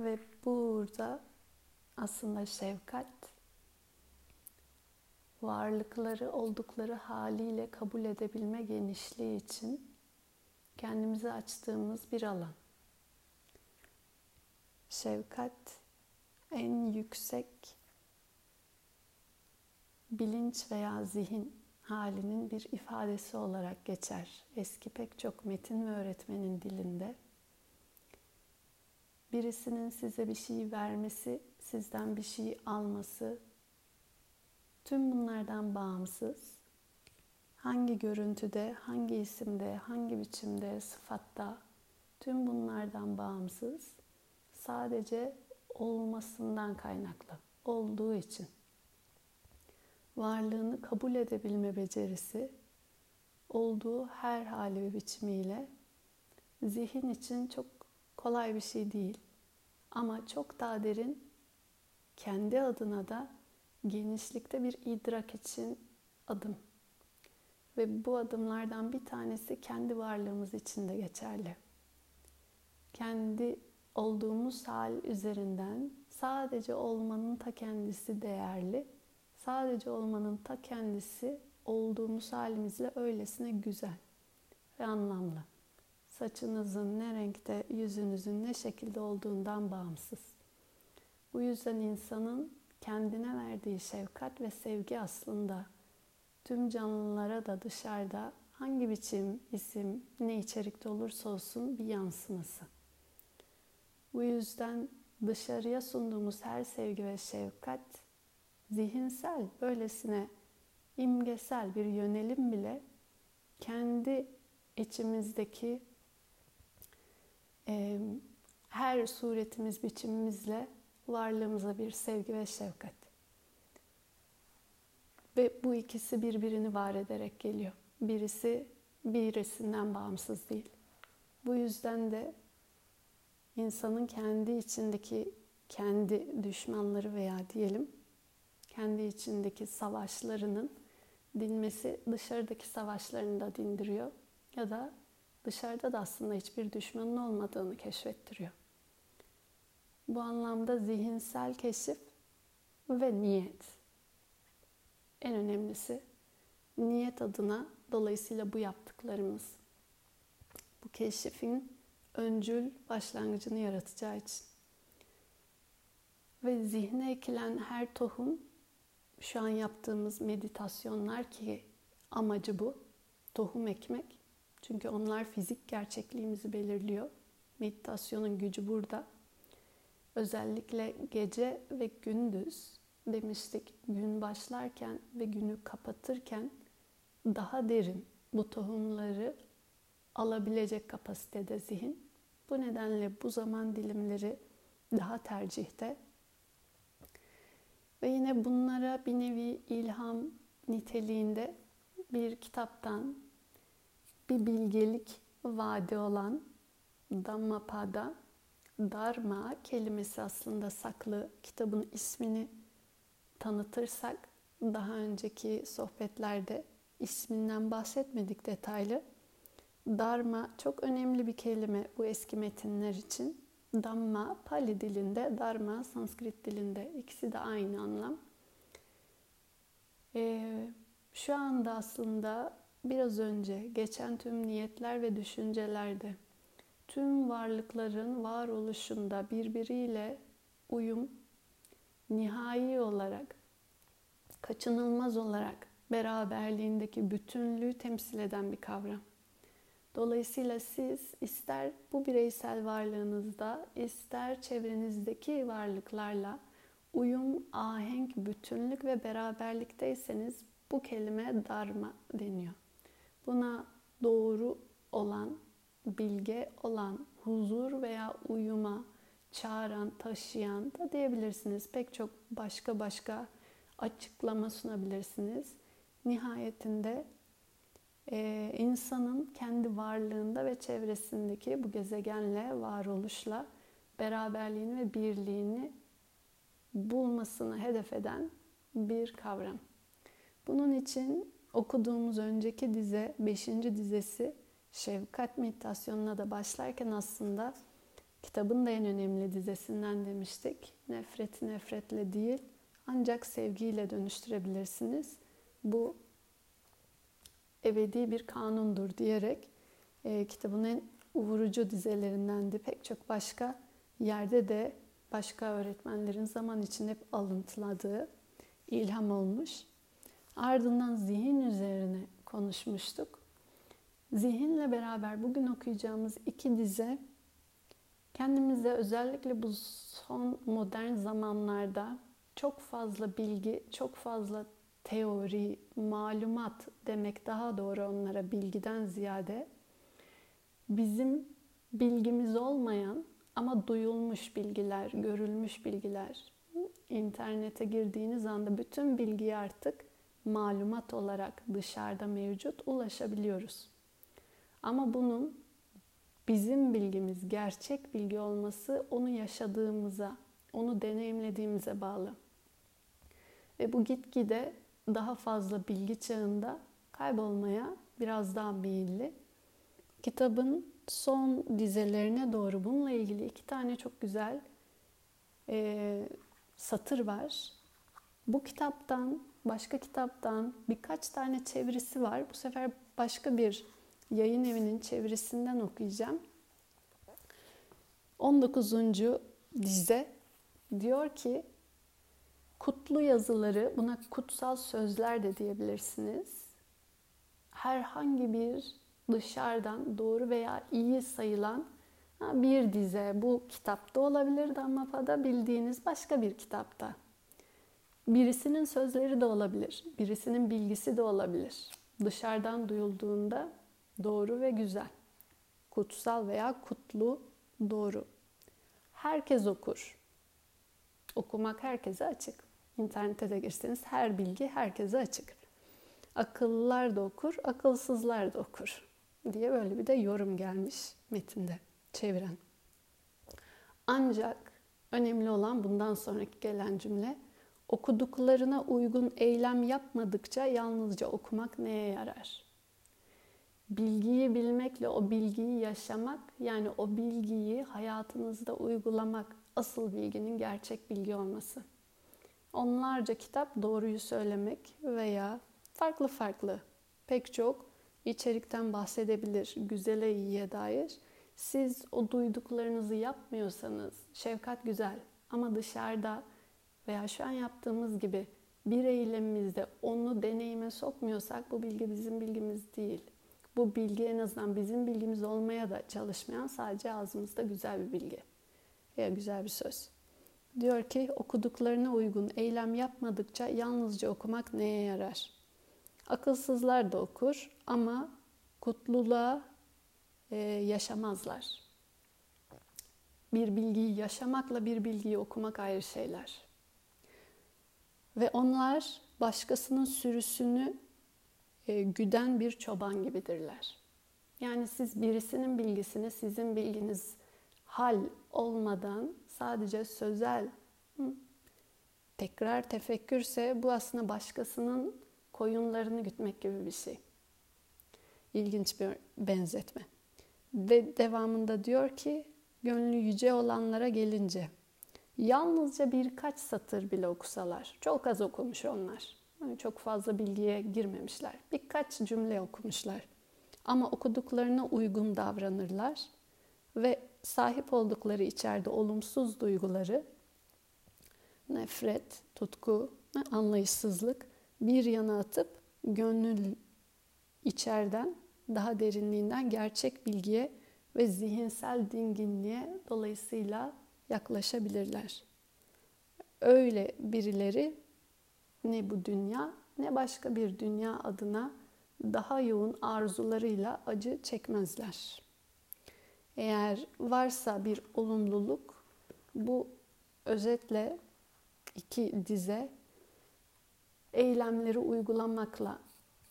Ve burada aslında şefkat varlıkları oldukları haliyle kabul edebilme genişliği için kendimize açtığımız bir alan. Şefkat en yüksek bilinç veya zihin halinin bir ifadesi olarak geçer. Eski pek çok metin ve öğretmenin dilinde birisinin size bir şey vermesi, sizden bir şey alması, tüm bunlardan bağımsız, hangi görüntüde, hangi isimde, hangi biçimde, sıfatta, tüm bunlardan bağımsız, sadece olmasından kaynaklı, olduğu için. Varlığını kabul edebilme becerisi, olduğu her hali ve biçimiyle zihin için çok kolay bir şey değil. Ama çok daha derin, kendi adına da genişlikte bir idrak için adım. Ve bu adımlardan bir tanesi kendi varlığımız için de geçerli. Kendi olduğumuz hal üzerinden sadece olmanın ta kendisi değerli, sadece olmanın ta kendisi olduğumuz halimizle öylesine güzel ve anlamlı. Saçınızın ne renkte, yüzünüzün ne şekilde olduğundan bağımsız. Bu yüzden insanın kendine verdiği şefkat ve sevgi aslında tüm canlılara da dışarıda hangi biçim, isim, ne içerikte olursa olsun bir yansıması. Bu yüzden dışarıya sunduğumuz her sevgi ve şefkat zihinsel, böylesine imgesel bir yönelim bile kendi içimizdeki her suretimiz, biçimimizle varlığımıza bir sevgi ve şefkat. Ve bu ikisi birbirini var ederek geliyor. Birisi birisinden bağımsız değil. Bu yüzden de insanın kendi içindeki kendi düşmanları veya diyelim kendi içindeki savaşlarının dinmesi dışarıdaki savaşlarını da dindiriyor ya da dışarıda da aslında hiçbir düşmanın olmadığını keşfettiriyor. Bu anlamda zihinsel keşif ve niyet. En önemlisi niyet adına dolayısıyla bu yaptıklarımız. Bu keşifin öncül başlangıcını yaratacağı için. Ve zihne ekilen her tohum şu an yaptığımız meditasyonlar ki amacı bu. Tohum ekmek. Çünkü onlar fizik gerçekliğimizi belirliyor. Meditasyonun gücü burada. Özellikle gece ve gündüz demiştik gün başlarken ve günü kapatırken daha derin bu tohumları alabilecek kapasitede zihin. Bu nedenle bu zaman dilimleri daha tercihte. Ve yine bunlara bir nevi ilham niteliğinde bir kitaptan bir bilgelik vaadi olan Dhammapada Dharma kelimesi aslında saklı. Kitabın ismini tanıtırsak daha önceki sohbetlerde isminden bahsetmedik detaylı. Dharma çok önemli bir kelime bu eski metinler için. Dhamma Pali dilinde, Dharma Sanskrit dilinde ikisi de aynı anlam. Ee, şu anda aslında biraz önce geçen tüm niyetler ve düşüncelerde tüm varlıkların varoluşunda birbiriyle uyum nihai olarak kaçınılmaz olarak beraberliğindeki bütünlüğü temsil eden bir kavram. Dolayısıyla siz ister bu bireysel varlığınızda, ister çevrenizdeki varlıklarla uyum, ahenk, bütünlük ve beraberlikteyseniz bu kelime dharma deniyor. Buna doğru olan, bilge olan, huzur veya uyuma çağıran, taşıyan da diyebilirsiniz. Pek çok başka başka açıklama sunabilirsiniz. Nihayetinde e, insanın kendi varlığında ve çevresindeki bu gezegenle, varoluşla beraberliğini ve birliğini bulmasını hedef eden bir kavram. Bunun için okuduğumuz önceki dize, beşinci dizesi şefkat meditasyonuna da başlarken aslında Kitabın da en önemli dizesinden demiştik. Nefreti nefretle değil ancak sevgiyle dönüştürebilirsiniz. Bu ebedi bir kanundur diyerek e, kitabın en vurucu dizelerindendi. Pek çok başka yerde de başka öğretmenlerin zaman içinde hep alıntıladığı ilham olmuş. Ardından zihin üzerine konuşmuştuk. Zihinle beraber bugün okuyacağımız iki dize kendimize özellikle bu son modern zamanlarda çok fazla bilgi, çok fazla teori, malumat demek daha doğru onlara bilgiden ziyade bizim bilgimiz olmayan ama duyulmuş bilgiler, görülmüş bilgiler. İnternete girdiğiniz anda bütün bilgiyi artık malumat olarak dışarıda mevcut ulaşabiliyoruz. Ama bunun bizim bilgimiz, gerçek bilgi olması onu yaşadığımıza, onu deneyimlediğimize bağlı. Ve bu gitgide daha fazla bilgi çağında kaybolmaya biraz daha meyilli. Kitabın son dizelerine doğru bununla ilgili iki tane çok güzel e, satır var. Bu kitaptan, başka kitaptan birkaç tane çevirisi var. Bu sefer başka bir yayın evinin çevirisinden okuyacağım. 19. dize diyor ki kutlu yazıları, buna kutsal sözler de diyebilirsiniz. Herhangi bir dışarıdan doğru veya iyi sayılan bir dize bu kitapta olabilir Dhammapa'da bildiğiniz başka bir kitapta. Birisinin sözleri de olabilir, birisinin bilgisi de olabilir. Dışarıdan duyulduğunda doğru ve güzel. Kutsal veya kutlu doğru. Herkes okur. Okumak herkese açık. İnternete de girseniz her bilgi herkese açık. Akıllılar da okur, akılsızlar da okur diye böyle bir de yorum gelmiş metinde çeviren. Ancak önemli olan bundan sonraki gelen cümle okuduklarına uygun eylem yapmadıkça yalnızca okumak neye yarar? Bilgiyi bilmekle o bilgiyi yaşamak yani o bilgiyi hayatınızda uygulamak asıl bilginin gerçek bilgi olması. Onlarca kitap doğruyu söylemek veya farklı farklı pek çok içerikten bahsedebilir, güzele iyiye dair. Siz o duyduklarınızı yapmıyorsanız, şefkat güzel ama dışarıda veya şu an yaptığımız gibi bir eylemimizde onu deneyime sokmuyorsak bu bilgi bizim bilgimiz değil. Bu bilgi en azından bizim bilgimiz olmaya da çalışmayan sadece ağzımızda güzel bir bilgi veya güzel bir söz. Diyor ki okuduklarına uygun eylem yapmadıkça yalnızca okumak neye yarar? Akılsızlar da okur ama kutluluğa e, yaşamazlar. Bir bilgiyi yaşamakla bir bilgiyi okumak ayrı şeyler. Ve onlar başkasının sürüsünü e, güden bir çoban gibidirler. Yani siz birisinin bilgisini sizin bilginiz hal olmadan sadece sözel tekrar tefekkürse bu aslında başkasının koyunlarını gütmek gibi bir şey. İlginç bir benzetme. Ve devamında diyor ki gönlü yüce olanlara gelince yalnızca birkaç satır bile okusalar çok az okumuş onlar. Çok fazla bilgiye girmemişler. Birkaç cümle okumuşlar. Ama okuduklarına uygun davranırlar ve sahip oldukları içeride olumsuz duyguları nefret, tutku, anlayışsızlık bir yana atıp gönül içeriden daha derinliğinden gerçek bilgiye ve zihinsel dinginliğe dolayısıyla yaklaşabilirler. Öyle birileri ne bu dünya ne başka bir dünya adına daha yoğun arzularıyla acı çekmezler. Eğer varsa bir olumluluk bu özetle iki dize eylemleri uygulamakla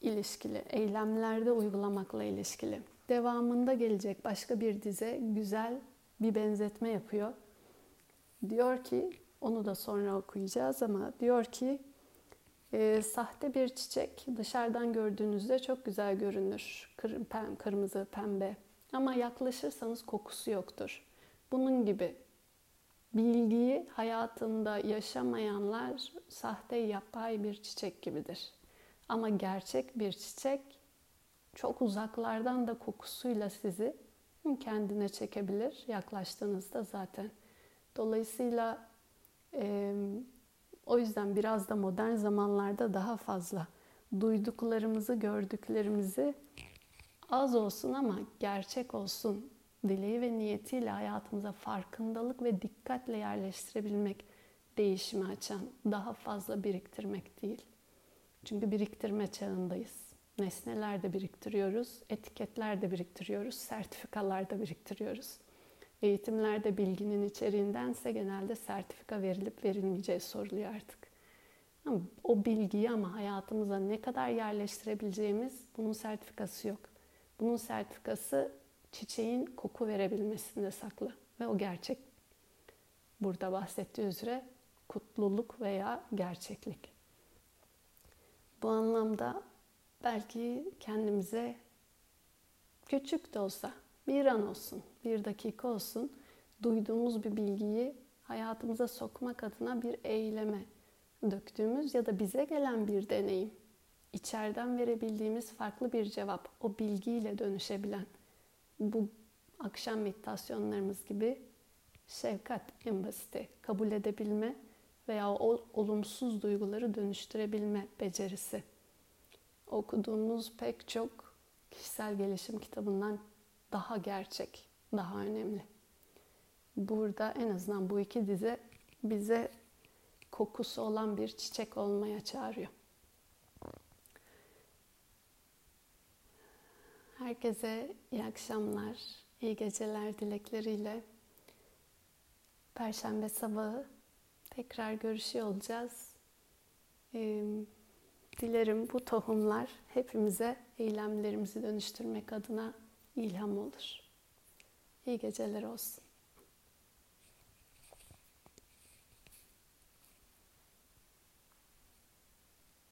ilişkili, eylemlerde uygulamakla ilişkili. Devamında gelecek başka bir dize güzel bir benzetme yapıyor. Diyor ki, onu da sonra okuyacağız ama diyor ki e, sahte bir çiçek dışarıdan gördüğünüzde çok güzel görünür. Kır, pem, kırmızı, pembe. Ama yaklaşırsanız kokusu yoktur. Bunun gibi bilgiyi hayatında yaşamayanlar sahte yapay bir çiçek gibidir. Ama gerçek bir çiçek çok uzaklardan da kokusuyla sizi kendine çekebilir. Yaklaştığınızda zaten. Dolayısıyla e, o yüzden biraz da modern zamanlarda daha fazla duyduklarımızı, gördüklerimizi az olsun ama gerçek olsun dileği ve niyetiyle hayatımıza farkındalık ve dikkatle yerleştirebilmek değişimi açan, daha fazla biriktirmek değil. Çünkü biriktirme çağındayız. Nesneler de biriktiriyoruz, etiketler de biriktiriyoruz, sertifikalar da biriktiriyoruz. Eğitimlerde bilginin içeriğindense genelde sertifika verilip verilmeyeceği soruluyor artık. Ama o bilgiyi ama hayatımıza ne kadar yerleştirebileceğimiz bunun sertifikası yok. Bunun sertifikası çiçeğin koku verebilmesinde saklı ve o gerçek. Burada bahsettiği üzere kutluluk veya gerçeklik. Bu anlamda belki kendimize küçük de olsa bir an olsun, bir dakika olsun duyduğumuz bir bilgiyi hayatımıza sokmak adına bir eyleme döktüğümüz ya da bize gelen bir deneyim, içeriden verebildiğimiz farklı bir cevap, o bilgiyle dönüşebilen bu akşam meditasyonlarımız gibi şefkat en basiti, kabul edebilme veya o olumsuz duyguları dönüştürebilme becerisi. Okuduğumuz pek çok kişisel gelişim kitabından daha gerçek, daha önemli. Burada en azından bu iki dize bize kokusu olan bir çiçek olmaya çağırıyor. Herkese iyi akşamlar, iyi geceler dilekleriyle. Perşembe sabahı tekrar görüşüyor olacağız. Dilerim bu tohumlar hepimize eylemlerimizi dönüştürmek adına ilham olur. İyi geceler olsun.